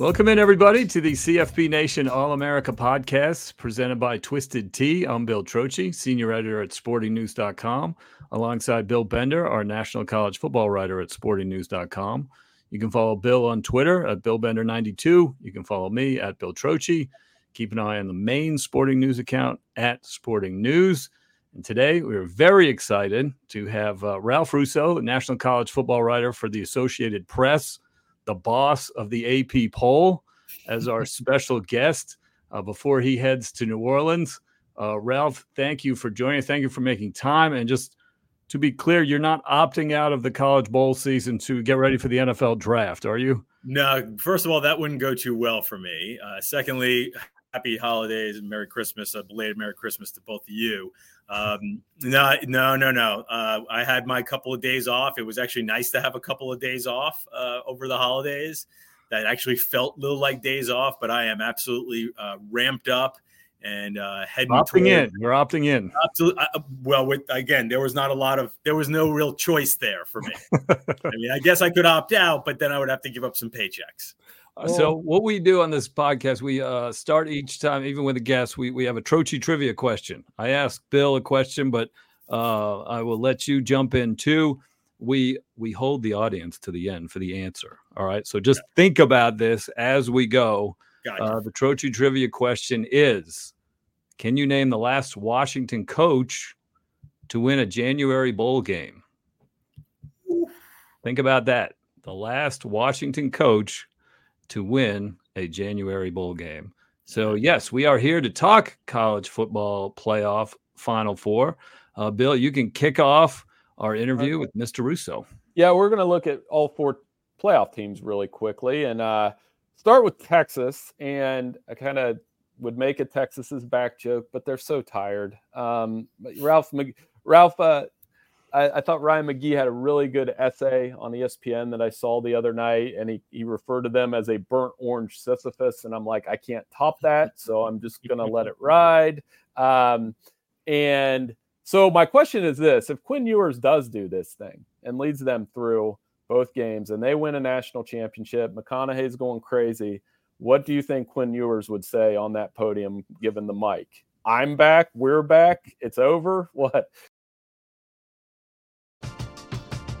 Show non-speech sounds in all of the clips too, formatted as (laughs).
Welcome in, everybody, to the CFP Nation All America podcast presented by Twisted Tea. I'm Bill Trocchi, senior editor at sportingnews.com, alongside Bill Bender, our national college football writer at sportingnews.com. You can follow Bill on Twitter at BillBender92. You can follow me at Bill Trocchi. Keep an eye on the main Sporting News account at Sporting News. And today we're very excited to have uh, Ralph Russo, national college football writer for the Associated Press the boss of the AP poll, as our (laughs) special guest uh, before he heads to New Orleans. Uh, Ralph, thank you for joining. Thank you for making time. And just to be clear, you're not opting out of the college bowl season to get ready for the NFL draft, are you? No. First of all, that wouldn't go too well for me. Uh, secondly, happy holidays and Merry Christmas, a belated Merry Christmas to both of you. Um, no, no, no, no. Uh, I had my couple of days off. It was actually nice to have a couple of days off uh, over the holidays. That actually felt a little like days off, but I am absolutely uh, ramped up and uh, heading opting toward, in. You're opting in. Absolutely. Uh, well, with again, there was not a lot of there was no real choice there for me. (laughs) I mean, I guess I could opt out, but then I would have to give up some paychecks. Uh, so what we do on this podcast, we uh, start each time, even with a guest, we, we have a Trocchi trivia question. I ask Bill a question, but uh, I will let you jump in too. We we hold the audience to the end for the answer. All right. So just yeah. think about this as we go. Gotcha. Uh, the Trocchi trivia question is: Can you name the last Washington coach to win a January bowl game? Think about that. The last Washington coach to win a January bowl game. So, yes, we are here to talk college football playoff Final Four. Uh, Bill, you can kick off our interview with Mr. Russo. Yeah, we're going to look at all four playoff teams really quickly and uh, start with Texas. And I kind of would make a Texas's back joke, but they're so tired. Um, Ralph, Ralph, uh, I, I, thought Ryan McGee had a really good essay on ESPN that I saw the other night, and he, he referred to them as a burnt orange Sisyphus. And I'm like, I can't top that. So I'm just (laughs) going to let it ride. Um, and so my question is this if Quinn Ewers does do this thing and leads them through both games and they win a national championship, McConaughey's going crazy. What do you think Quinn Ewers would say on that podium given the mic? I'm back. We're back. It's over. (laughs) What?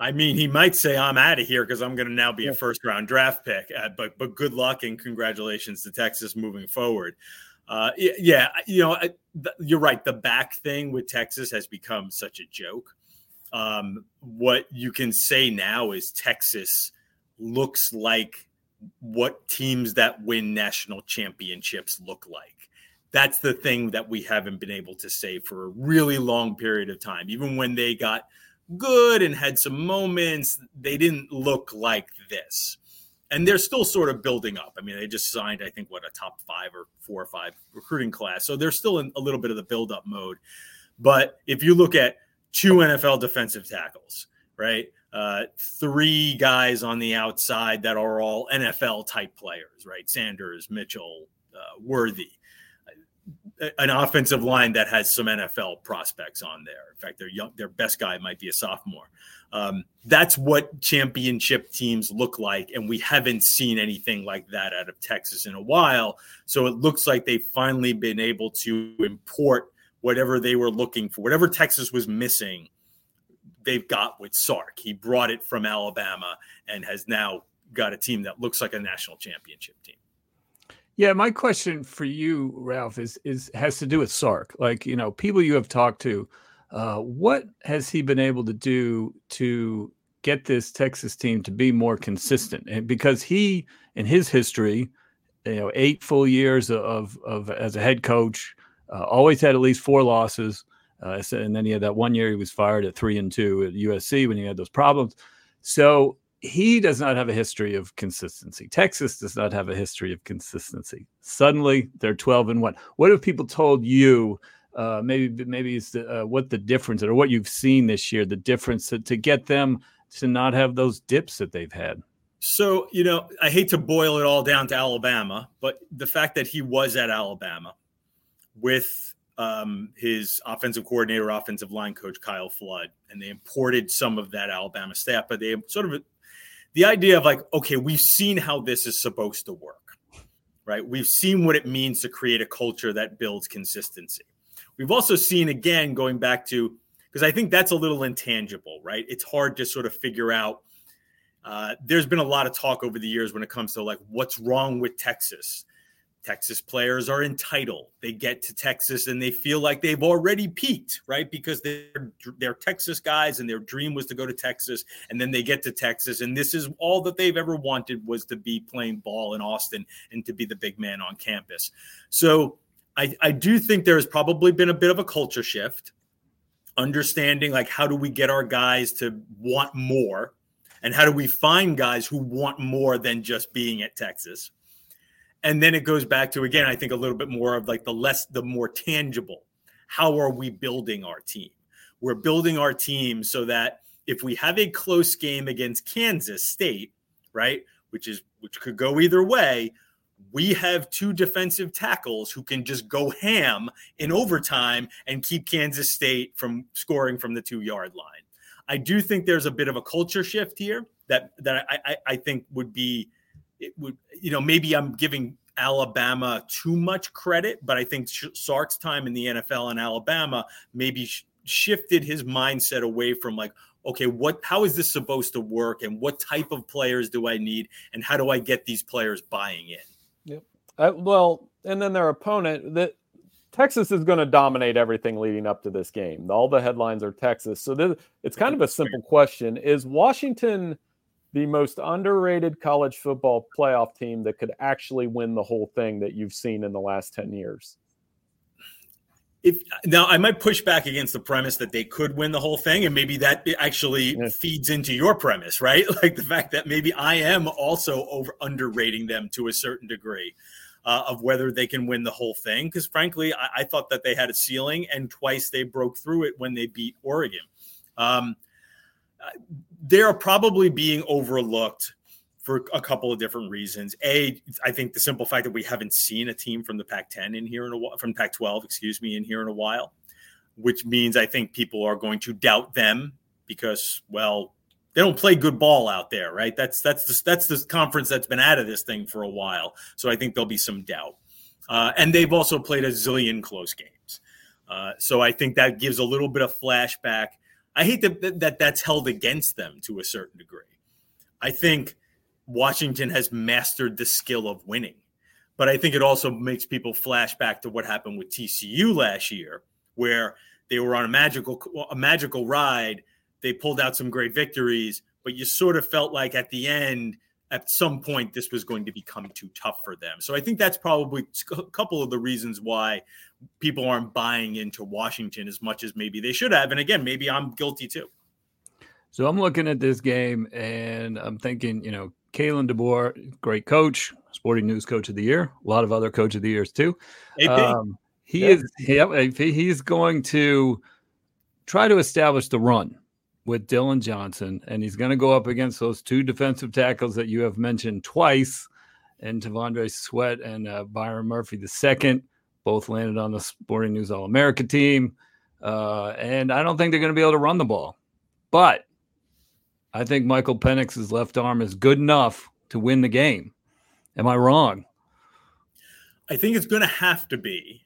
I mean, he might say I'm out of here because I'm going to now be a first round draft pick. Uh, but but good luck and congratulations to Texas moving forward. Uh, yeah, you know, you're right. The back thing with Texas has become such a joke. Um, what you can say now is Texas looks like what teams that win national championships look like. That's the thing that we haven't been able to say for a really long period of time. Even when they got good and had some moments, they didn't look like this. And they're still sort of building up. I mean, they just signed, I think, what a top five or four or five recruiting class. So they're still in a little bit of the build up mode. But if you look at two NFL defensive tackles, right? Uh, three guys on the outside that are all NFL type players, right? Sanders, Mitchell, uh, Worthy an offensive line that has some NFL prospects on there. In fact, their young, their best guy might be a sophomore. Um, that's what championship teams look like, and we haven't seen anything like that out of Texas in a while. So it looks like they've finally been able to import whatever they were looking for, whatever Texas was missing. They've got with Sark. He brought it from Alabama and has now got a team that looks like a national championship team. Yeah, my question for you, Ralph, is is has to do with Sark. Like, you know, people you have talked to, uh, what has he been able to do to get this Texas team to be more consistent? And because he, in his history, you know, eight full years of of as a head coach, uh, always had at least four losses. Uh, and then he had that one year he was fired at three and two at USC when he had those problems. So he does not have a history of consistency. Texas does not have a history of consistency. Suddenly, they're 12 and 1. What have people told you? Uh, maybe maybe it's the, uh, what the difference or what you've seen this year, the difference to, to get them to not have those dips that they've had. So, you know, I hate to boil it all down to Alabama, but the fact that he was at Alabama with um, his offensive coordinator, offensive line coach, Kyle Flood, and they imported some of that Alabama staff, but they sort of the idea of like, okay, we've seen how this is supposed to work, right? We've seen what it means to create a culture that builds consistency. We've also seen, again, going back to, because I think that's a little intangible, right? It's hard to sort of figure out. Uh, there's been a lot of talk over the years when it comes to like what's wrong with Texas Texas players are entitled. They get to Texas and they feel like they've already peaked, right? Because they're they're Texas guys and their dream was to go to Texas and then they get to Texas and this is all that they've ever wanted was to be playing ball in Austin and to be the big man on campus. So I, I do think there's probably been a bit of a culture shift, understanding like how do we get our guys to want more and how do we find guys who want more than just being at Texas and then it goes back to again i think a little bit more of like the less the more tangible how are we building our team we're building our team so that if we have a close game against kansas state right which is which could go either way we have two defensive tackles who can just go ham in overtime and keep Kansas State from scoring from the two yard line. I do think there's a bit of a culture shift here that that I, I, I think would be it would you know maybe I'm giving Alabama too much credit, but I think Sark's time in the NFL in Alabama maybe sh- shifted his mindset away from like okay what how is this supposed to work and what type of players do I need and how do I get these players buying in. Yep. Uh, well, and then their opponent that Texas is going to dominate everything leading up to this game. All the headlines are Texas. So this, it's kind of a simple question. Is Washington the most underrated college football playoff team that could actually win the whole thing that you've seen in the last 10 years? If now I might push back against the premise that they could win the whole thing, and maybe that actually yeah. feeds into your premise, right? (laughs) Like the fact that maybe I am also over underrating them to a certain degree uh, of whether they can win the whole thing. Because frankly, I, I, thought that they had a ceiling, and twice they broke through it when they beat Oregon. Um, they're probably being overlooked for a couple of different reasons. A, I think the simple fact that we haven't seen a team from the Pac-10 in here in a while, from Pac-12, excuse me, in here in a while, which means I think people are going to doubt them because, well, they don't play good ball out there, right? That's that's the, that's the conference that's been out of this thing for a while. So I think there'll be some doubt. Uh, and they've also played a zillion close games. Uh, so I think that gives a little bit of flashback. I hate that, that that's held against them to a certain degree. I think Washington has mastered the skill of winning, but I think it also makes people flash back to what happened with TCU last year, where they were on a magical a magical ride they pulled out some great victories, but you sort of felt like at the end, at some point, this was going to become too tough for them. So I think that's probably a couple of the reasons why people aren't buying into Washington as much as maybe they should have. And again, maybe I'm guilty too. So I'm looking at this game and I'm thinking, you know, Kalen DeBoer, great coach, Sporting News Coach of the Year, a lot of other Coach of the Years too. Um, he yeah. is, yeah, he's going to try to establish the run with Dillon Johnson, and he's going to go up against those two defensive tackles that you have mentioned twice, and T'Vondre Sweat and uh, Byron Murphy the second, both landed on the Sporting News All America team. Uh, and I don't think they're going to be able to run the ball, but I think Michael Penix's left arm is good enough to win the game. Am I wrong? I think it's going to have to be.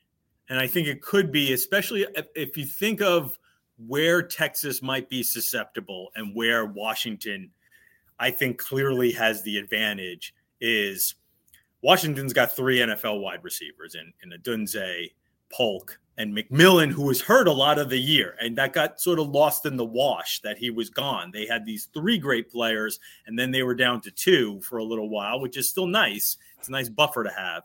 And I think it could be, especially if you think of where Texas might be susceptible and where Washington, I think, clearly has the advantage is Washington's got three NFL wide receivers in, in Odunze, Polk, and McMillan, who was hurt a lot of the year. And that got sort of lost in the wash that he was gone. They had these three great players, and then they were down to two for a little while, which is still nice. It's a nice buffer to have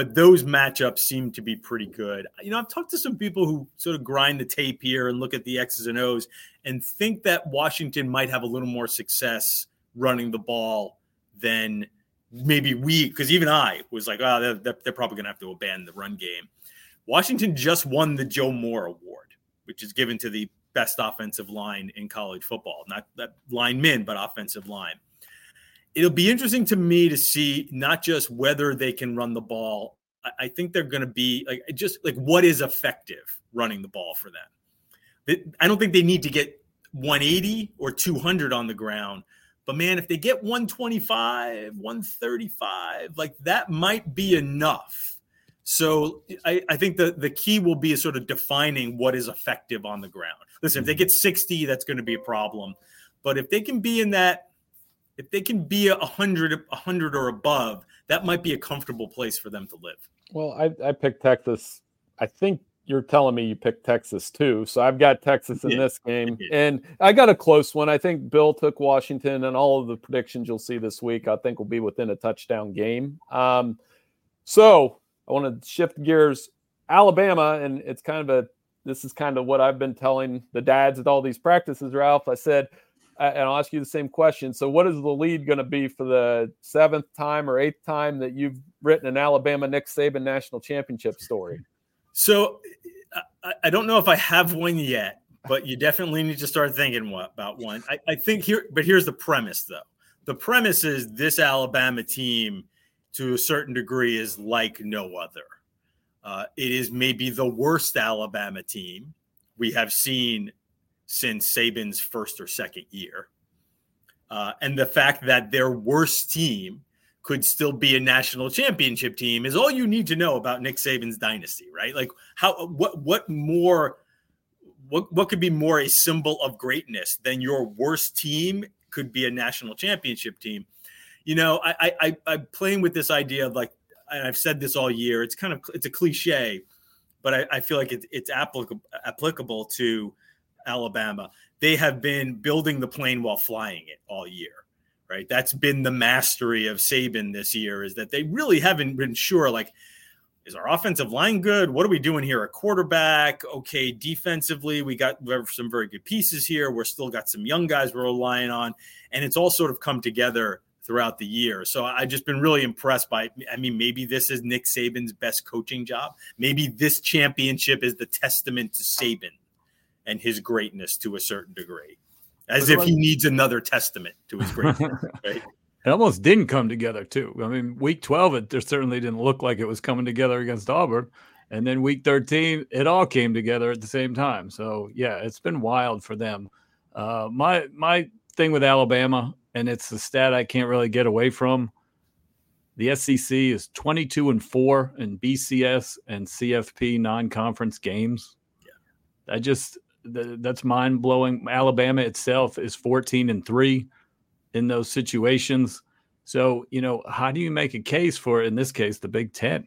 but those matchups seem to be pretty good. You know, I've talked to some people who sort of grind the tape here and look at the X's and O's and think that Washington might have a little more success running the ball than maybe we, because even I was like, oh, they're, they're probably going to have to abandon the run game. Washington just won the Joe Moore Award, which is given to the best offensive line in college football, not that linemen, but offensive line it'll be interesting to me to see not just whether they can run the ball. I, think they're going to be like just like what is effective running the ball for them. I don't think they need to get 180 or 200 on the ground. But man, if they get 125, 135, like that might be enough. So I, I, think the, the key will be sort of defining what is effective on the ground. Listen, if they mm-hmm. get 60, that's going to be a problem. But if they can be in that if they can be a hundred, a hundred or above, that might be a comfortable place for them to live. Well, I, I picked Texas. I think you're telling me you picked Texas too. So I've got Texas in yeah. this game. And I got a close one. I think Bill took Washington, and all of the predictions you'll see this week, I think will be within a touchdown game. Um, so I want to shift gears. Alabama, and it's kind of a this is kind of what I've been telling the dads at all these practices, Ralph. I said, and I'll ask you the same question. So, what is the lead going to be for the seventh time or eighth time that you've written an Alabama Nick Saban national championship story? So, I, don't know if I have one yet, but you definitely need to start thinking about one. I, I think here, but here's the premise though. The premise is this Alabama team to a certain degree is like no other. Uh, it is maybe the worst Alabama team we have seen since Saban's first or second year. Uh, and the fact that their worst team could still be a national championship team is all you need to know about Nick Saban's dynasty, right? Like how what what more what what could be more a symbol of greatness than your worst team could be a national championship team? You know, I I I'm playing with this idea of like I've said this all year. It's kind of it's a cliche, but I, I feel like it, it's applicable applicable to Alabama. They have been building the plane while flying it all year, right? That's been the mastery of Saban this year. Is that they really haven't been sure, like. Is our offensive line good? What are we doing here? A quarterback, okay. Defensively, we got some very good pieces here. We're still got some young guys we're relying on, and it's all sort of come together throughout the year. So I've just been really impressed by. I mean, maybe this is Nick Saban's best coaching job. Maybe this championship is the testament to Saban and his greatness to a certain degree, as if he needs another testament to his greatness. (laughs) right? It almost didn't come together too. I mean, week twelve, it certainly didn't look like it was coming together against Auburn, and then week thirteen, it all came together at the same time. So yeah, it's been wild for them. Uh, my my thing with Alabama, and it's the stat I can't really get away from. The SEC is 22 and 4 in BCS and CFP non-conference games. Yeah. I just that's mind-blowing. Alabama itself is 14 and 3 in those situations. So, you know, how do you make a case for in this case the Big 10?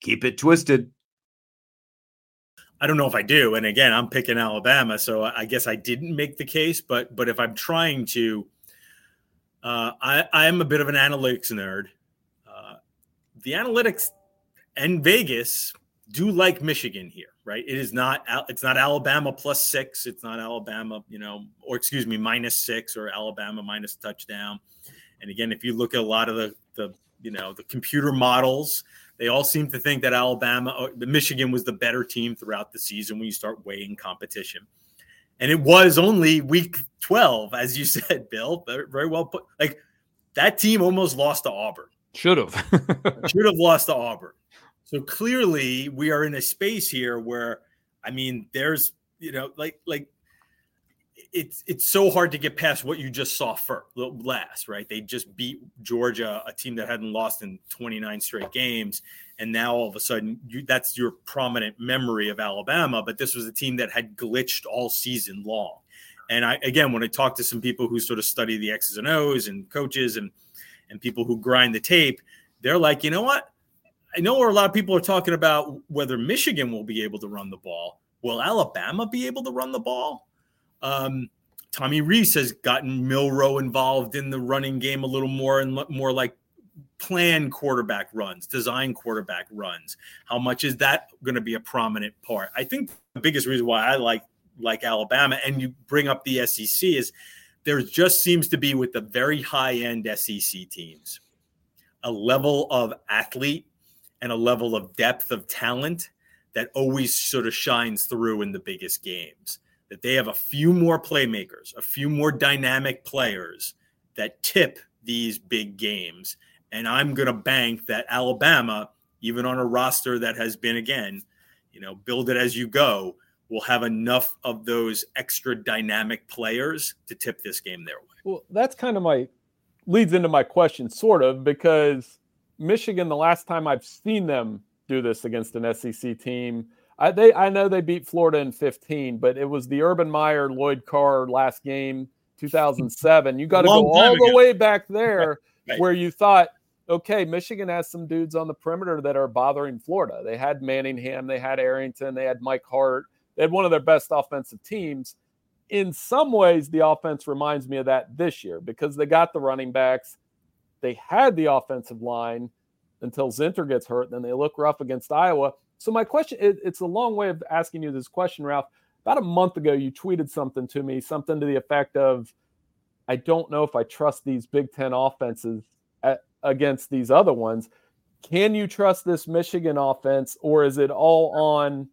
keep it twisted. I don't know if I do. And again, I'm picking Alabama, so I guess I didn't make the case. But but if I'm trying to, uh, I I am a bit of an analytics nerd. Uh, the analytics and Vegas do like Michigan here, right? It is not it's not Alabama plus six. It's not Alabama, you know, or excuse me, minus six or Alabama minus touchdown. And again, if you look at a lot of the the you know the computer models they all seem to think that Alabama, uh, the Michigan was the better team throughout the season when you start weighing competition. And it was only week 12, as you (laughs) said, Bill. Very well put. Like that team almost lost to Auburn. Should have. (laughs) Should have lost to Auburn. So clearly, we are in a space here where, I mean, there's, you know, like, like it's it's so hard to get past what you just saw first last, right? They just beat Georgia, a team that hadn't lost in 29 straight games, and now all of a sudden you, that's your prominent memory of Alabama. But this was a team that had glitched all season long. And I again, when I talk to some people who sort of study the X's and O's and coaches and and people who grind the tape, they're like, you know what? I know where a lot of people are talking about whether Michigan will be able to run the ball. Will Alabama be able to run the ball? Um, Tommy Rees has gotten Milroe involved in the running game a little more and more like plan quarterback runs, design quarterback runs. How much is that going to be a prominent part? I think the biggest reason why I like like Alabama and you bring up the SEC is there just seems to be with the very high end SEC teams a level of athlete and a level of depth of talent that always sort of shines through in the biggest games. That they have a few more playmakers, a few more dynamic players that tip these big games. And I'm going to bank that Alabama, even on a roster that has been, again, you know, build it as you go, will have enough of those extra dynamic players to tip this game their way. Well, that's kind of my leads into my question, sort of, because Michigan, the last time I've seen them do this against an SEC team, I, they I know they beat Florida in 15, but it was the Urban Meyer Lloyd Carr last game, 2007. You got to go all ago. the way back (laughs) there right, where you thought, okay, Michigan has some dudes on the perimeter that are bothering Florida. They had Manningham, they had Arrington, they had Mike Hart, they had one of their best offensive teams. In some ways, the offense reminds me of that this year because they got the running backs, they had the offensive line until Zinter gets hurt, and then they look rough against Iowa. So my question, it, it's a long way of asking you this question, Ralph. About a month ago, you tweeted something to me, something to the effect of, "I don't know if I trust these Big Ten offenses at, against these other ones. Can you trust this Michigan offense, or is it all on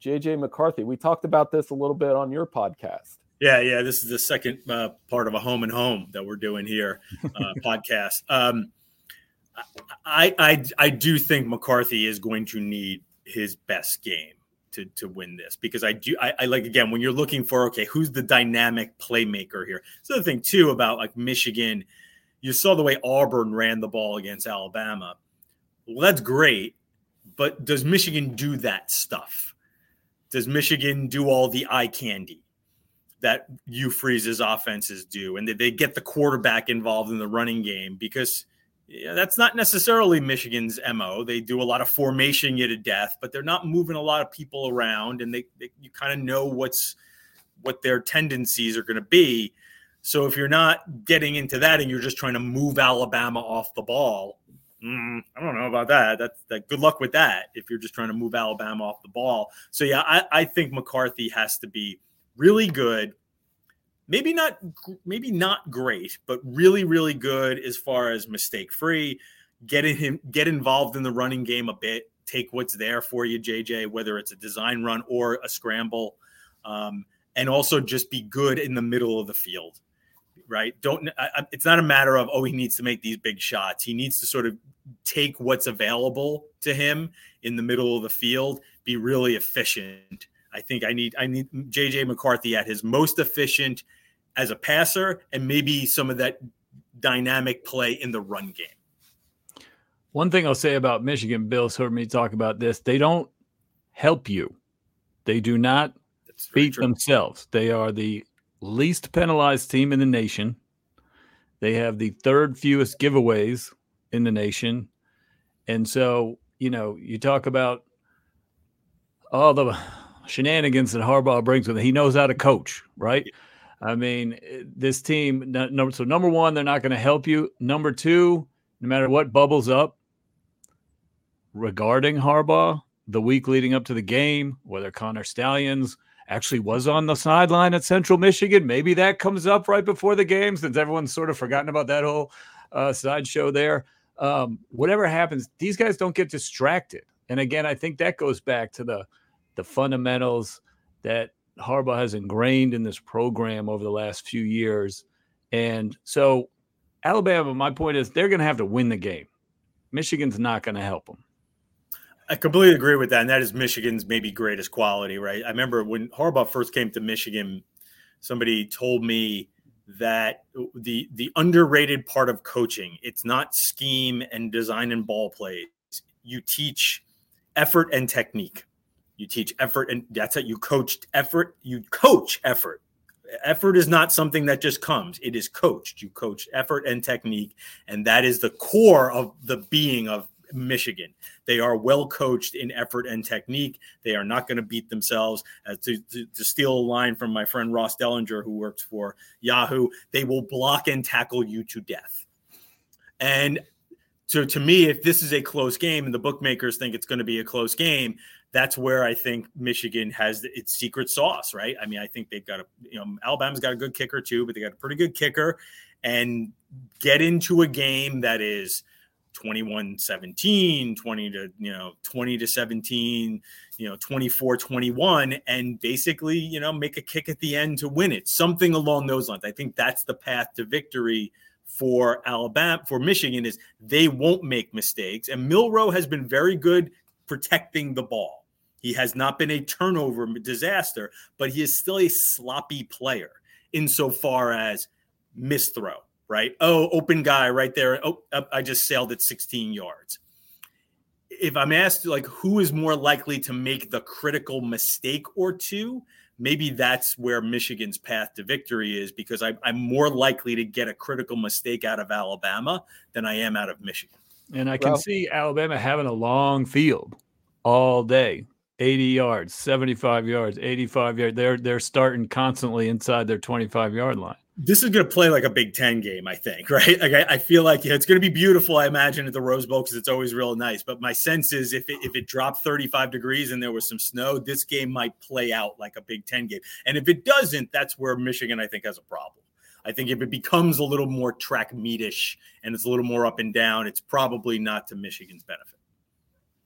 JJ McCarthy?" We talked about this a little bit on your podcast. Yeah, yeah. This is the second uh, part of a home and home that we're doing here uh, (laughs) podcast. Um, I, I I do think McCarthy is going to need his best game to to win this because I do I, I, like again when you're looking for okay who's the dynamic playmaker here. So the thing too about like Michigan, you saw the way Auburn ran the ball against Alabama. Well, that's great, but does Michigan do that stuff? Does Michigan do all the eye candy that Hugh Freeze's offenses do, and did they get the quarterback involved in the running game because yeah, that's not necessarily Michigan's mo. They do a lot of formation you to death, but they're not moving a lot of people around, and they, they you kind of know what's what their tendencies are going to be. So if you're not getting into that and you're just trying to move Alabama off the ball, mm, I don't know about that. That's that. Good luck with that if you're just trying to move Alabama off the ball. So yeah, I, I think McCarthy has to be really good maybe not maybe not great, but really really good as far as mistake free. Getting him get involved in the running game a bit. Take what's there for you, JJ, whether it's a design run or a scramble, um, and also just be good in the middle of the field. Right? Don't. I, it's not a matter of oh he needs to make these big shots. He needs to sort of take what's available to him in the middle of the field. Be really efficient I think I need I need JJ McCarthy at his most efficient as a passer and maybe some of that dynamic play in the run game. One thing I'll say about Michigan, Bill's heard me talk about this. They don't help you. They do not beat true. themselves. They are the least penalized team in the nation. They have the third fewest giveaways in the nation. And so, you know, you talk about all the shenanigans that Harbaugh brings with him. He knows how to coach, right? I mean, this team. Number so number one, they're not going to help you. Number two, no matter what bubbles up regarding Harbaugh, the week leading up to the game, whether Connor Stalions actually was on the sideline at Central Michigan, maybe that comes up right before the game, since everyone's sort of forgotten about that whole uh, sideshow there. Um, whatever happens, these guys don't get distracted. And again, I think that goes back to the the fundamentals that Harbaugh has ingrained in this program over the last few years. And so, Alabama, my point is they're going to have to win the game. Michigan's not going to help them. I completely agree with that. And that is Michigan's maybe greatest quality, right? I remember when Harbaugh first came to Michigan, somebody told me that the the underrated part of coaching, it's not scheme and design and ball plays. You teach effort and technique you teach effort and that's it. You coached effort. You coach effort. Effort is not something that just comes. It is coached. You coach effort and technique and that is the core of the being of michigan. They are well coached in effort and technique. They are not going to beat themselves. Uh, to, to, to, steal a line from my friend ross dellenger who works for yahoo they will block and tackle you to death. And so to me if this is a close game and the bookmakers think it's going to be a close game that's where I think Michigan has its secret sauce, right? I mean, I think they've got a, you know, Alabama's got a good kicker too, but they got a pretty good kicker and get into a game that is 21 17 20 to you know 20 to 17 you know 24 21 and basically you know make a kick at the end to win it something along those lines i think that's the path to victory for alabama for michigan is they won't make mistakes and Milroe has been very good protecting the ball he has not been a turnover disaster but he is still a sloppy player insofar as misthrow right? Oh, open guy right there. Oh, I just sailed at 16 yards. If I'm asked, like, who is more likely to make the critical mistake or two, maybe that's where Michigan's path to victory is because I, am more likely to get a critical mistake out of Alabama than I am out of Michigan. And I can well, see Alabama having a long field all day. 80 yards, 75 yards, 85 yards. They're they're starting constantly inside their 25 yard line this is going to play like a Big Ten game, I think, (laughs) right? Like I, I feel like it's going to be beautiful. I imagine at the Rose Bowl because it's always real nice. But my sense is if it, if it dropped 35 degrees and there was some snow, this game might play out like a Big Ten game. And if it doesn't, that's where Michigan I think has a problem. I think if it becomes a little more track meetish and it's a little more up and down, it's probably not to Michigan's benefit.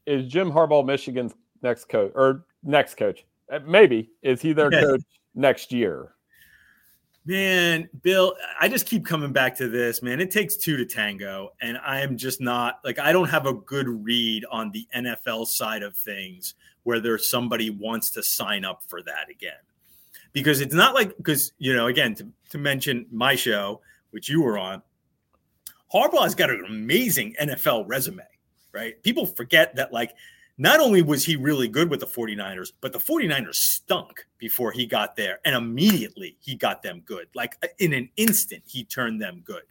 Is Jim Harbaugh Michigan's next coach or next coach? Uh, maybe is he their coach next year? Man, Bill, I just keep coming back to this, man. It takes two to tango. And I am just not like, I don't have a good read on the NFL side of things where there's somebody wants to sign up for that again. Because it's not like, because, you know, again, to, to mention my show, which you were on, Harbaugh's got an amazing NFL resume, right? People forget that, like, not only was he really good with the 49ers, but the 49ers stunk before he got there. And immediately he got them good. Like uh, in an instant, he turned them good.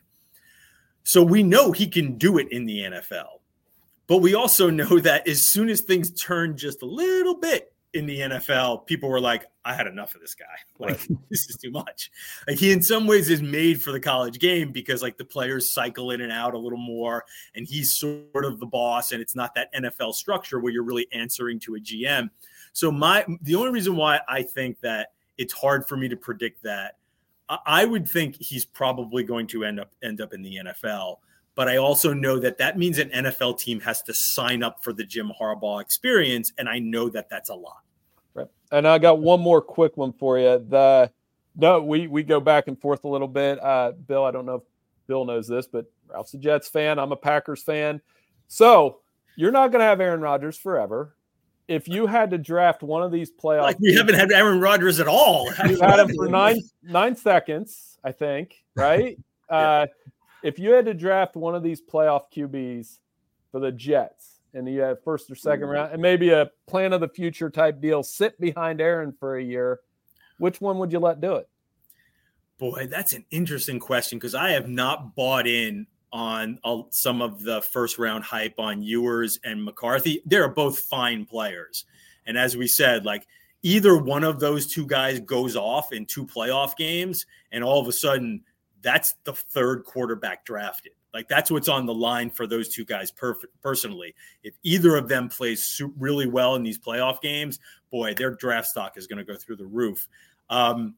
So we know he can do it in the NFL. But we also (laughs) know that as soon as things turn just a little bit, in the NFL, people were like, I had enough of this guy. (laughs) Like, this is too much. Like, he in some ways is made for the college game because, like, the players cycle in and out a little more, and he's sort of the boss, and it's not that NFL structure where you're really answering to a GM. So, my the only reason why I think that it's hard for me to predict that, I would think he's probably going to end up end up in the NFL. But I also know that that means an NFL team has to sign up for the Jim Harbaugh experience, and I know that that's a lot. Right. And I got one more quick one for you. The no, we we go back and forth a little bit. Uh, Bill, I don't know if Bill knows this, but Ralph's a Jets fan. I'm a Packers fan. So you're not going to have Aaron Rodgers forever. If you had to draft one of these playoff, like we haven't had Aaron Rodgers at all. You've had him for nine nine seconds, I think. Right. (laughs) yeah. uh, if you had to draft one of these playoff QBs for the Jets, and you have first or second hmm. round, and maybe a plan of the future type deal, sit behind Aaron for a year, which one would you let do it? Boy, that's an interesting question because I have not bought in on some of the first round hype on Ewers and McCarthy. They're both fine players. And as we said, like either one of those two guys goes off in two playoff games, and all of a sudden that's the third quarterback drafted. Like that's what's on the line for those two guys perfect personally. If either of them plays really well in these playoff games, boy, their draft stock is going to go through the roof. Um,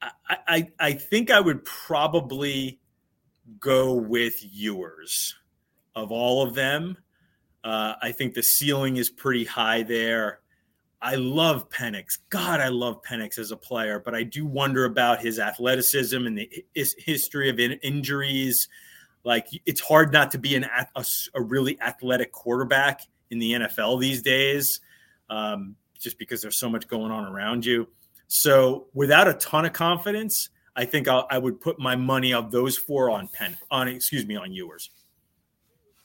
I, I, I think I would probably go with Ewers of all of them. Uh, I think the ceiling is pretty high there. I love Penix. God, I love Penix as a player, but I do wonder about his athleticism and the his history of in, injuries. Like it's hard not to be an a, a really athletic quarterback in the NFL these days, um, just because there's so much going on around you. So without a ton of confidence, I think I'll, I would put my money of those four on Penn on excuse me on Ewers.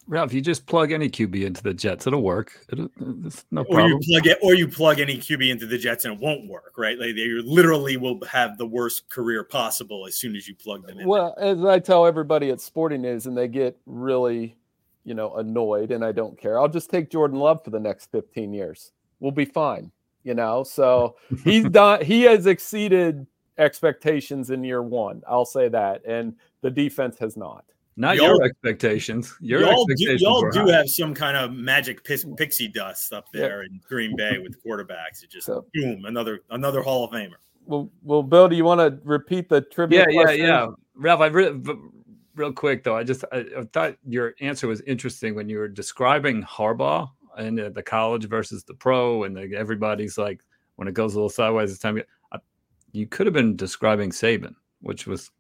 Ralph, you just plug any QB into the Jets, it'll work. It'll, it's no or problem. you plug it, or you plug any QB into the Jets and it won't work, right? Like they literally will have the worst career possible as soon as you plug them in. Well, as I tell everybody at Sporting News, and they get really, you know, annoyed, and I don't care. I'll just take Jordan Love for the next 15 years. We'll be fine, you know. So he's (laughs) done. He has exceeded expectations in year one. I'll say that, and the defense has not. Not y'all, your expectations. Your y'all expectations do, y'all do have some kind of magic pixie dust up there in Green Bay with (laughs) quarterbacks. It just so, boom, another another Hall of Famer. Well, well, Bill, do you want to repeat the trivia? Yeah, question? yeah, yeah. Ralph, I re- real quick though, I just I, I, thought your answer was interesting when you were describing Harbaugh and uh, the college versus the pro, and the, everybody's like, when it goes a little sideways, it's time. I, you could have been describing Saban, which was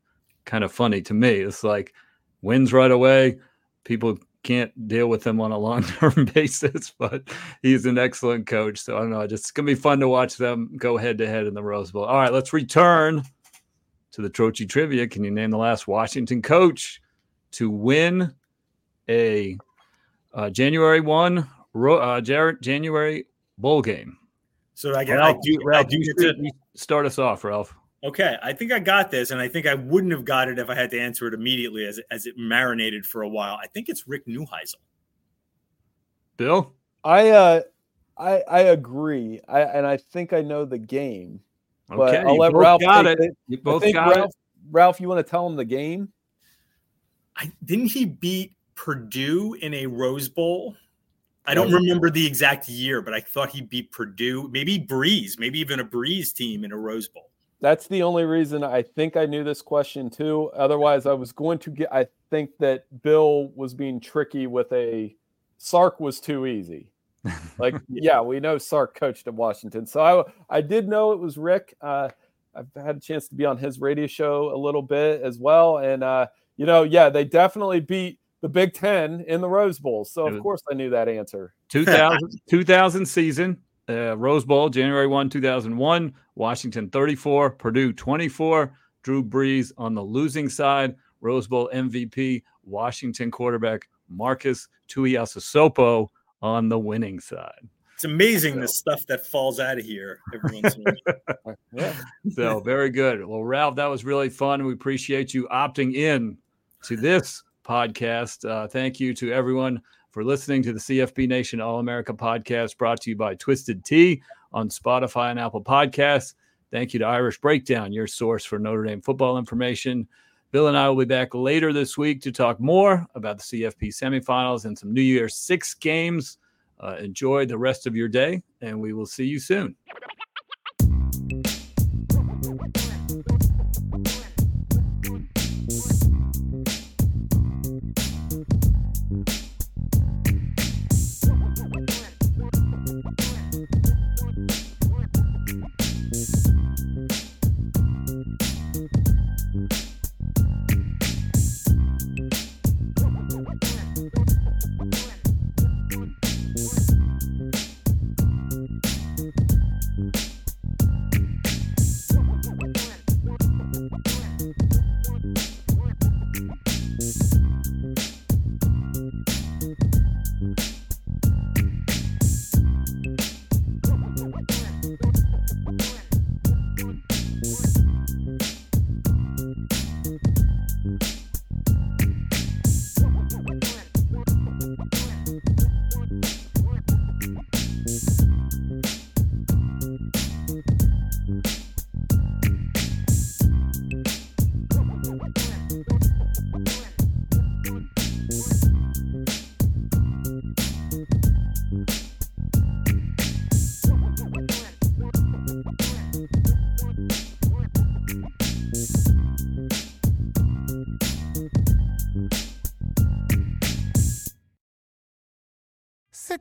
kind of funny to me. It's like wins right away. People can't deal with him on a long term (laughs) basis, but he's an excellent coach. So I don't know. Just it's gonna be fun to watch them go head to head in the Rose Bowl. All right, let's return to the Trocchi trivia. Can you name the last Washington coach to win a uh, January one uh, January bowl game? So I, get, Ralph, I do, I do get to, start us off, Ralph. Okay, I think I got this, and I think I wouldn't have got it if I had to answer it immediately, as as it marinated for a while. I think it's Rick Neuheisel. Bill, I uh, I I agree, I and I think I know the game. But okay, I'll let Ralph got it. it. You both got Ralph, it. Ralph, you want to tell him the game? I didn't he beat Purdue in a Rose Bowl? I don't remember the exact year, but I thought he beat Purdue, maybe Brees, maybe even a Brees team in a Rose Bowl. That's the only reason I think I knew this question too. Otherwise, I was going to get. I think that Bill was being tricky with a Sark was too easy. Like, (laughs) yeah, we know Sark coached at Washington, so I I did know it was Rick. Uh, I've had a chance to be on his radio show a little bit as well, and uh, you know, yeah, they definitely beat the Big Ten in the Rose Bowl. So of course I knew that answer. 2000, 2000 season, uh, Rose Bowl, January 1, 2001. Washington 34, Purdue 24. Drew Brees on the losing side. Rose Bowl MVP, Washington quarterback Marcus Tuiasosopo on the winning side. It's amazing so. the stuff that falls out of here every once in a while. (laughs) yeah. So very good. Well, Ralph, that was really fun. We appreciate you opting in to this podcast. Uh, thank you to everyone for listening to the CFB Nation All America podcast brought to you by Twisted Tea on Spotify and Apple Podcasts. Thank you to Irish Breakdown, your source for Notre Dame football information. Bill and I will be back later this week to talk more about the CFP semifinals and some New Year's Six games. Uh, enjoy the rest of your day, and we will see you soon.